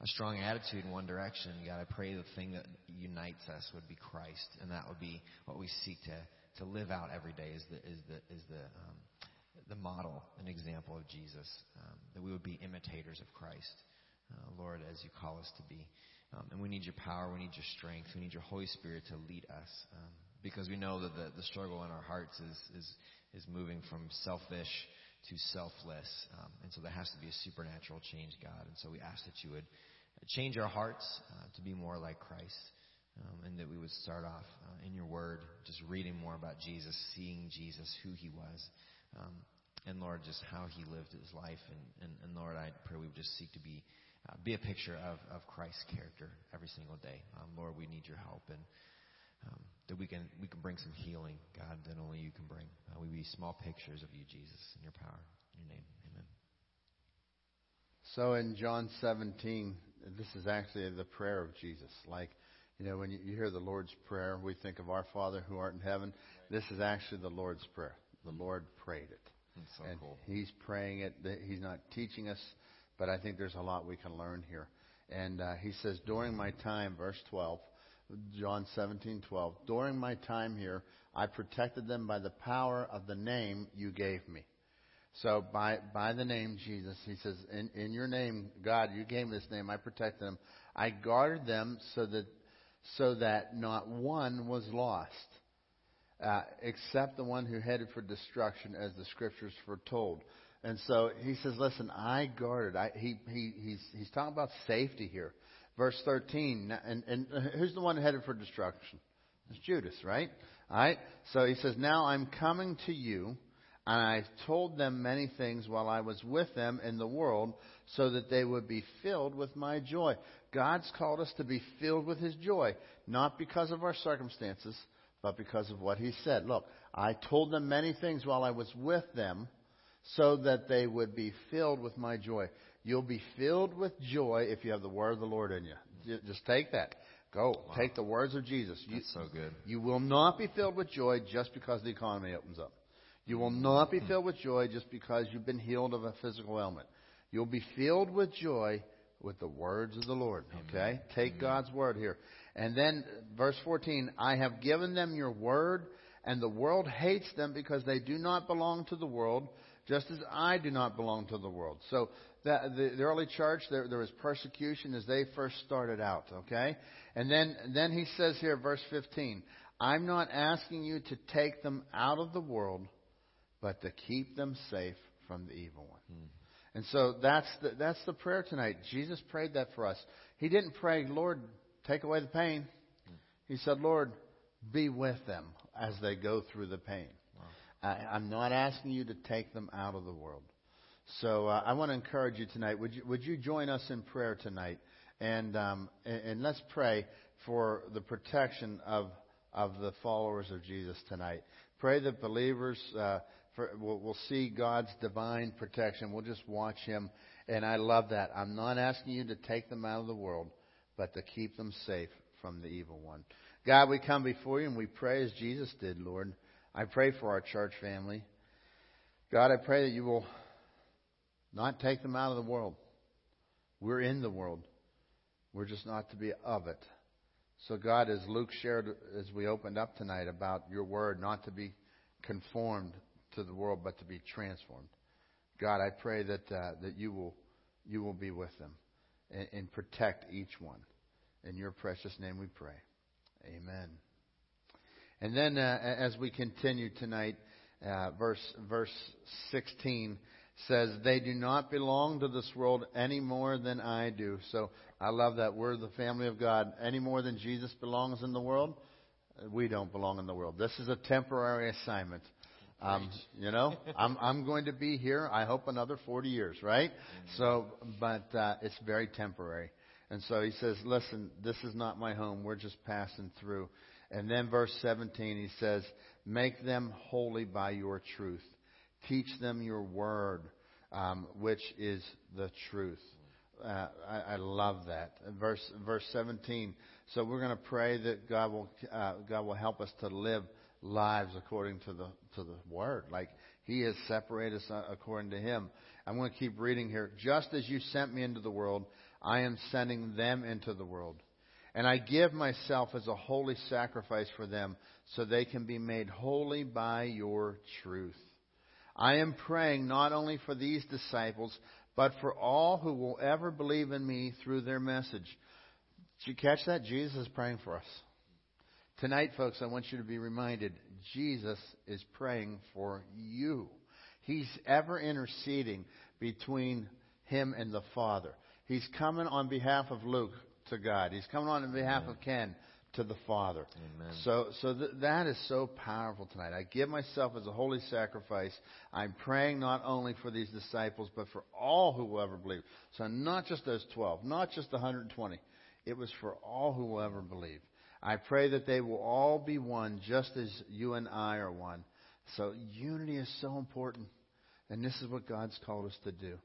a strong attitude in one direction. God, I pray the thing that unites us would be Christ, and that would be what we seek to to live out every day. Is the is the is the um, the model, an example of Jesus, um, that we would be imitators of Christ, uh, Lord, as you call us to be. Um, and we need your power. We need your strength. We need your Holy Spirit to lead us. Um, because we know that the, the struggle in our hearts is, is, is moving from selfish to selfless. Um, and so there has to be a supernatural change, God. And so we ask that you would change our hearts uh, to be more like Christ. Um, and that we would start off uh, in your word, just reading more about Jesus, seeing Jesus, who he was. Um, and Lord, just how he lived his life. And, and, and Lord, I pray we would just seek to be uh, be a picture of, of Christ's character every single day. Um, Lord, we need your help and um, that we can we can bring some healing, God, that only you can bring. Uh, we be small pictures of you, Jesus, in your power, in your name, Amen. So in John 17, this is actually the prayer of Jesus. Like, you know, when you, you hear the Lord's prayer, we think of our Father who art in heaven. This is actually the Lord's prayer. The Lord prayed it. So and cool. He's praying it. He's not teaching us but I think there's a lot we can learn here. And uh, he says, during my time, verse 12, John 17:12, during my time here, I protected them by the power of the name you gave me. So by by the name Jesus, he says, in, in your name, God, you gave me this name. I protected them. I guarded them so that so that not one was lost, uh, except the one who headed for destruction, as the scriptures foretold. And so he says, listen, I guarded. I, he, he, he's, he's talking about safety here. Verse 13, and, and who's the one headed for destruction? It's Judas, right? All right. So he says, now I'm coming to you, and I told them many things while I was with them in the world, so that they would be filled with my joy. God's called us to be filled with his joy, not because of our circumstances, but because of what he said. Look, I told them many things while I was with them, so that they would be filled with my joy. You'll be filled with joy if you have the word of the Lord in you. Just take that. Go. Wow. Take the words of Jesus. You, That's so good. You will not be filled with joy just because the economy opens up. You will not be filled with joy just because you've been healed of a physical ailment. You'll be filled with joy with the words of the Lord. Okay? Amen. Take Amen. God's word here. And then verse 14, I have given them your word and the world hates them because they do not belong to the world, just as I do not belong to the world. So the, the, the early church, there, there was persecution as they first started out, okay? And then, then he says here, verse 15, I'm not asking you to take them out of the world, but to keep them safe from the evil one. Hmm. And so that's the, that's the prayer tonight. Jesus prayed that for us. He didn't pray, Lord, take away the pain. Hmm. He said, Lord, be with them as they go through the pain. I, I'm not asking you to take them out of the world. So uh, I want to encourage you tonight. Would you, would you join us in prayer tonight? And, um, and, and let's pray for the protection of, of the followers of Jesus tonight. Pray that believers uh, for, will, will see God's divine protection. We'll just watch Him. And I love that. I'm not asking you to take them out of the world, but to keep them safe from the evil one. God, we come before you and we pray as Jesus did, Lord. I pray for our church family. God, I pray that you will not take them out of the world. We're in the world. We're just not to be of it. So, God, as Luke shared as we opened up tonight about your word, not to be conformed to the world, but to be transformed. God, I pray that uh, that you will you will be with them and, and protect each one. In your precious name, we pray. Amen. And then, uh, as we continue tonight, uh, verse verse 16 says, They do not belong to this world any more than I do. So I love that. We're the family of God. Any more than Jesus belongs in the world, we don't belong in the world. This is a temporary assignment. Um, you know, [laughs] I'm I'm going to be here. I hope another 40 years, right? So, but uh, it's very temporary. And so he says, "Listen, this is not my home. We're just passing through." And then verse 17, he says, "Make them holy by your truth." Teach them your word, um, which is the truth. Uh, I, I, love that. Verse verse 17. So we're going to pray that God will uh, God will help us to live lives according to the to the word, like He has separated us uh, according to Him. I'm going to keep reading here. Just as you sent me into the world, I am sending them into the world. And I give myself as a holy sacrifice for them so they can be made holy by your truth. I am praying not only for these disciples, but for all who will ever believe in me through their message. Did you catch that? Jesus is praying for us. Tonight, folks, I want you to be reminded Jesus is praying for you. He's ever interceding between him and the Father. He's coming on behalf of Luke to God. He's coming on behalf of Ken to the Father. Amen. So, so th- that is so powerful tonight. I give myself as a holy sacrifice. I'm praying not only for these disciples, but for all who will ever believe. So not just those 12, not just the 120. It was for all who will ever believe. I pray that they will all be one, just as you and I are one. So unity is so important. And this is what God's called us to do.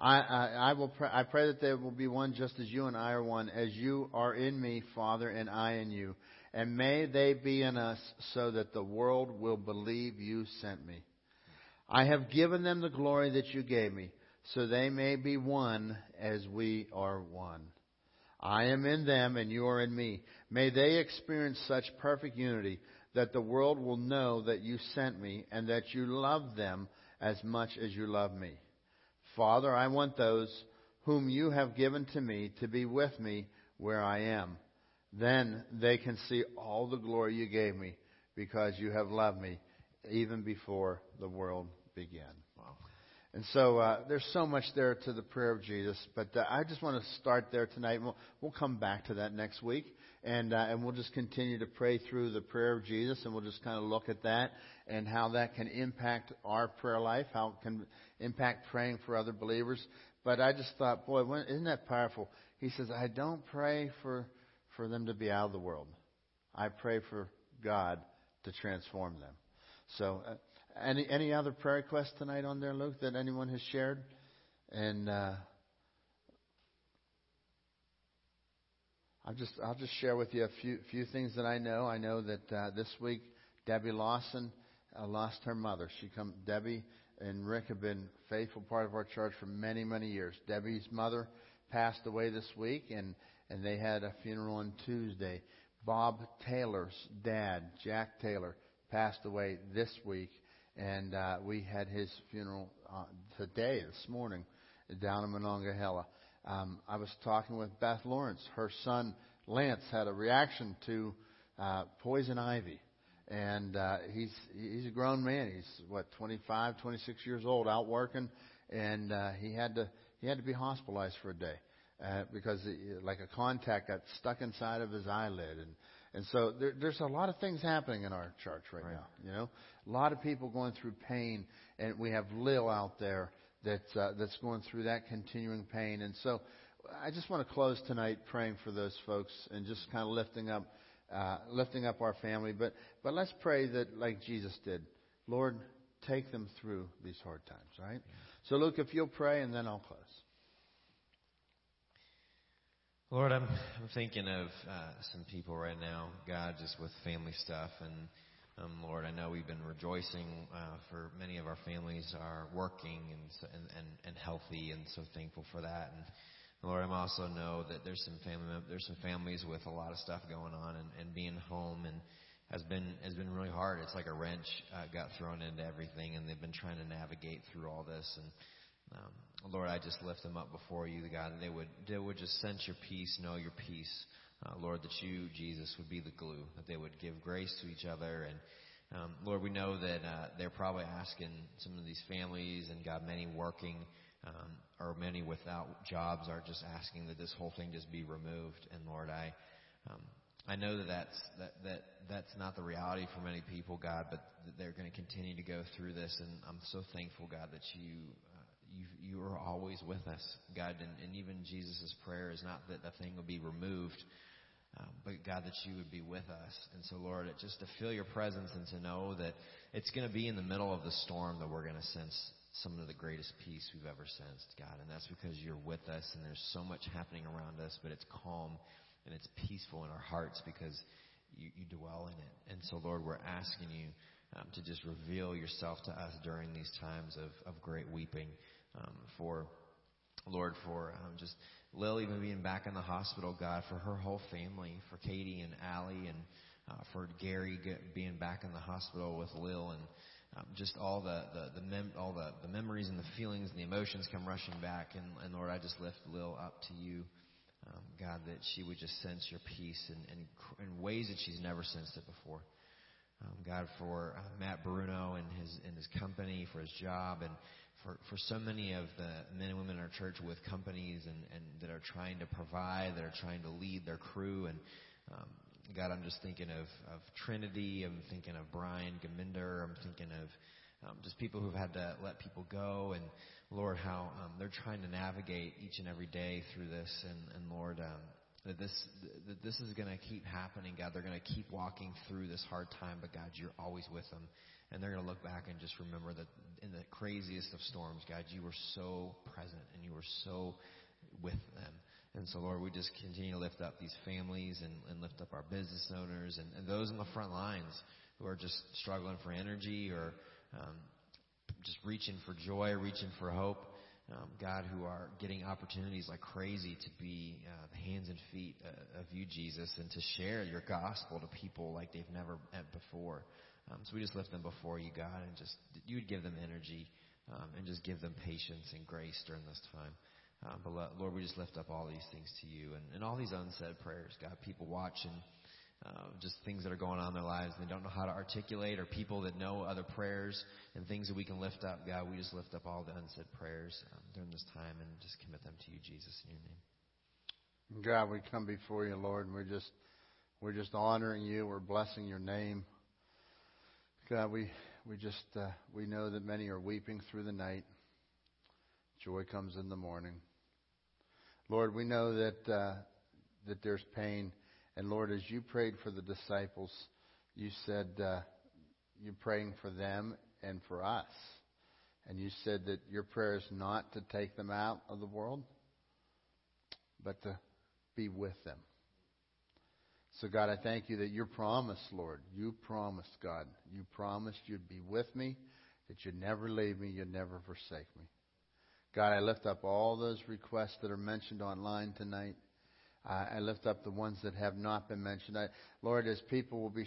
I, I, I will pray, I pray that they will be one just as you and I are one, as you are in me, Father, and I in you. And may they be in us so that the world will believe you sent me. I have given them the glory that you gave me, so they may be one as we are one. I am in them and you are in me. May they experience such perfect unity that the world will know that you sent me and that you love them as much as you love me. Father, I want those whom you have given to me to be with me where I am. Then they can see all the glory you gave me because you have loved me even before the world began. Wow. And so uh, there's so much there to the prayer of Jesus, but uh, I just want to start there tonight. We'll, we'll come back to that next week, and uh, and we'll just continue to pray through the prayer of Jesus, and we'll just kind of look at that and how that can impact our prayer life, how it can impact praying for other believers. But I just thought, boy, isn't that powerful? He says, I don't pray for for them to be out of the world. I pray for God to transform them. So. Uh, any any other prayer requests tonight on there, Luke, that anyone has shared? And uh, I'll just I'll just share with you a few few things that I know. I know that uh, this week Debbie Lawson uh, lost her mother. She come Debbie and Rick have been faithful part of our church for many many years. Debbie's mother passed away this week, and and they had a funeral on Tuesday. Bob Taylor's dad, Jack Taylor, passed away this week, and uh, we had his funeral uh, today, this morning, down in Monongahela. Um, I was talking with Beth Lawrence. Her son Lance had a reaction to uh, poison ivy, and uh, he's he's a grown man. He's what 25, 26 years old, out working, and uh, he had to he had to be hospitalized for a day uh, because it, like a contact got stuck inside of his eyelid, and and so there, there's a lot of things happening in our church right, right, now. You know, a lot of people going through pain, and we have Lil out there that's uh, that's going through that continuing pain, and so. I just want to close tonight praying for those folks and just kind of lifting up, uh, lifting up our family. But but let's pray that like Jesus did, Lord, take them through these hard times. Right. So Luke, if you'll pray, and then I'll close. Lord, I'm, I'm thinking of uh, some people right now, God, just with family stuff. And um, Lord, I know we've been rejoicing uh, for many of our families are working and, and, and, and healthy, and so thankful for that. And Lord, I also know that there's some family there's some families with a lot of stuff going on, and, and being home and has been has been really hard. It's like a wrench uh, got thrown into everything, and they've been trying to navigate through all this. And um, Lord, I just lift them up before you, God, that they would they would just sense your peace, know your peace, uh, Lord, that you, Jesus, would be the glue, that they would give grace to each other, and um, Lord, we know that uh, they're probably asking some of these families, and God, many working. Um, or many without jobs are just asking that this whole thing just be removed. And Lord, I, um, I know that that's that that that's not the reality for many people, God, but they're going to continue to go through this, and I'm so thankful, God, that you you you are always with us, God. And, and even Jesus' prayer is not that the thing will be removed, um, but God, that you would be with us. And so, Lord, just to feel your presence and to know that it's going to be in the middle of the storm that we're going to sense some of the greatest peace we've ever sensed, God. And that's because you're with us, and there's so much happening around us, but it's calm and it's peaceful in our hearts because you, you dwell in it. And so, Lord, we're asking you um, to just reveal yourself to us during these times of, of great weeping um, for, Lord, for um, just Lily being back in the hospital, God, for her whole family, for Katie and Allie, and uh, for Gary get, being back in the hospital with Lil, and um, just all the the, the mem- all the, the memories and the feelings and the emotions come rushing back. And, and Lord, I just lift Lil up to you, um, God, that she would just sense your peace in, in, in ways that she's never sensed it before. Um, God, for uh, Matt Bruno and his and his company, for his job, and for, for so many of the men and women in our church with companies and, and that are trying to provide, that are trying to lead their crew. And um, God, I'm just thinking of, of Trinity. I'm thinking of Brian Gaminder. I'm thinking of um, just people who've had to let people go. And Lord, how um, they're trying to navigate each and every day through this. And, and Lord, um, that this that this is going to keep happening, God. They're going to keep walking through this hard time, but God, you're always with them and they're going to look back and just remember that in the craziest of storms, God, you were so present and you were so with them. And so, Lord, we just continue to lift up these families and, and lift up our business owners and, and those in the front lines who are just struggling for energy or um, just reaching for joy, reaching for hope. Um, God, who are getting opportunities like crazy to be uh, the hands and feet uh, of you, Jesus, and to share your gospel to people like they've never met before. Um, so we just lift them before you, God, and just you would give them energy um, and just give them patience and grace during this time. Um, but Lord, we just lift up all these things to you and, and all these unsaid prayers, God. People watching uh, just things that are going on in their lives and they don't know how to articulate, or people that know other prayers and things that we can lift up, God. We just lift up all the unsaid prayers um, during this time and just commit them to you, Jesus, in your name. God, we come before you, Lord, and we're just we're just honoring you. We're blessing your name. God, we, we just, uh, we know that many are weeping through the night. Joy comes in the morning. Lord, we know that, uh, that there's pain. And Lord, as you prayed for the disciples, you said, uh, you're praying for them and for us. And you said that your prayer is not to take them out of the world, but to be with them. So, God, I thank you that your promise, Lord, you promised, God, you promised you'd be with me, that you'd never leave me, you'd never forsake me. God, I lift up all those requests that are mentioned online tonight. Uh, I lift up the ones that have not been mentioned. I, Lord, as people will be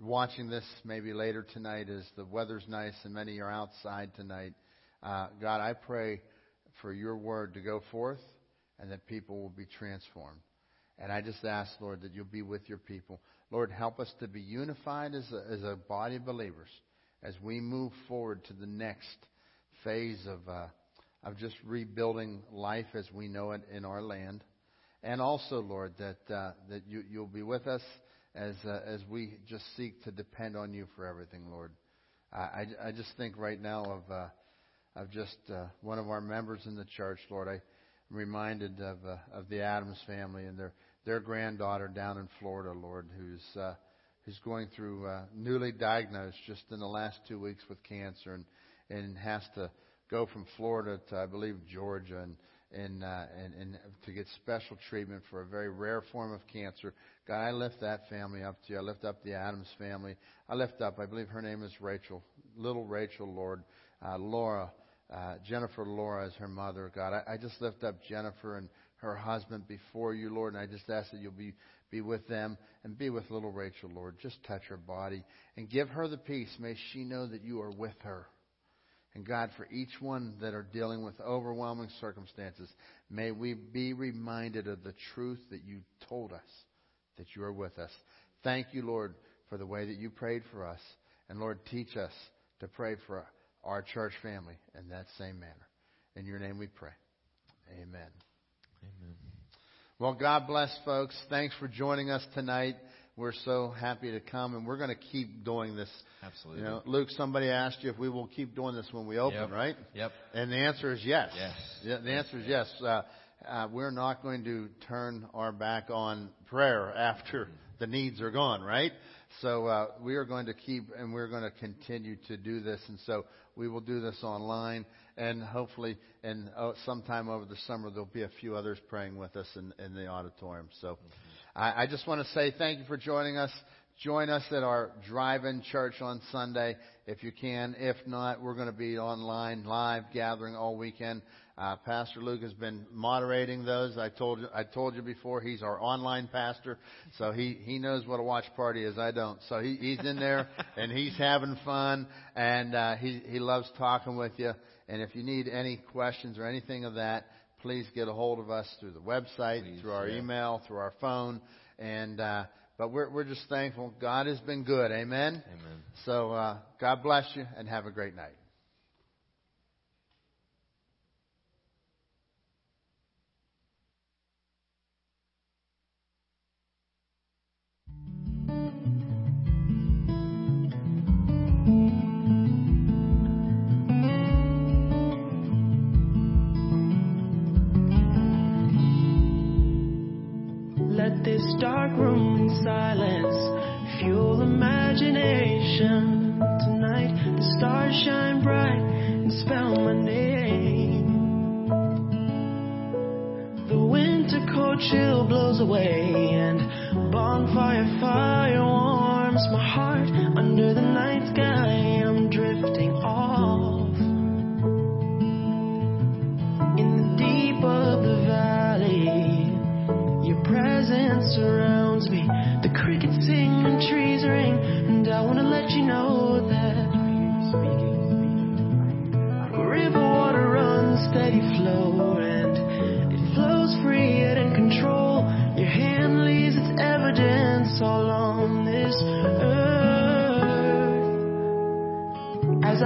watching this maybe later tonight as the weather's nice and many are outside tonight, uh, God, I pray for your word to go forth and that people will be transformed. And I just ask, Lord, that you'll be with your people. Lord, help us to be unified as a, as a body of believers as we move forward to the next phase of, uh, of just rebuilding life as we know it in our land. And also, Lord, that, uh, that you, you'll be with us as, uh, as we just seek to depend on you for everything, Lord. I, I just think right now of, uh, of just uh, one of our members in the church, Lord. I'm reminded of, uh, of the Adams family and their, their granddaughter down in Florida, Lord, who's, uh, who's going through uh, newly diagnosed just in the last two weeks with cancer and, and has to go from Florida to, I believe, Georgia and, and, uh, and, and to get special treatment for a very rare form of cancer. God, I lift that family up to you. I lift up the Adams family. I lift up, I believe her name is Rachel, little Rachel, Lord, uh, Laura, uh, Jennifer Laura as her mother. God, I, I just lift up Jennifer and her husband before you, Lord, and I just ask that you'll be, be with them and be with little Rachel, Lord. Just touch her body and give her the peace. May she know that you are with her. And God, for each one that are dealing with overwhelming circumstances, may we be reminded of the truth that you told us, that you are with us. Thank you, Lord, for the way that you prayed for us. And Lord, teach us to pray for our church family in that same manner. In your name we pray. Amen. Amen. Well, God bless, folks. Thanks for joining us tonight. We're so happy to come, and we're going to keep doing this. Absolutely. You know, Luke, somebody asked you if we will keep doing this when we open, Yep. right? Yep. And the answer is yes. Yes. Yeah, the answer is yes. Uh, uh, we're not going to turn our back on prayer after the needs are gone, right? So uh, we are going to keep and we're going to continue to do this, and so we will do this online, and hopefully, and uh, sometime over the summer there'll be a few others praying with us in, in the auditorium. So I, I just want to say thank you for joining us. Join us at our drive-in church on Sunday if you can. If not, we're going to be online live gathering all weekend. Uh, pastor Luke has been moderating those. I told you, I told you before, he's our online pastor, so he he knows what a watch party is. I don't. So he he's in there [laughs] and he's having fun, and uh, he he loves talking with you. And if you need any questions or anything of that, please get a hold of us through the website, Please, through our yeah. email, through our phone, and. Uh, but we're we're just thankful. God has been good. Amen. Amen. So uh, God bless you and have a great night. Away As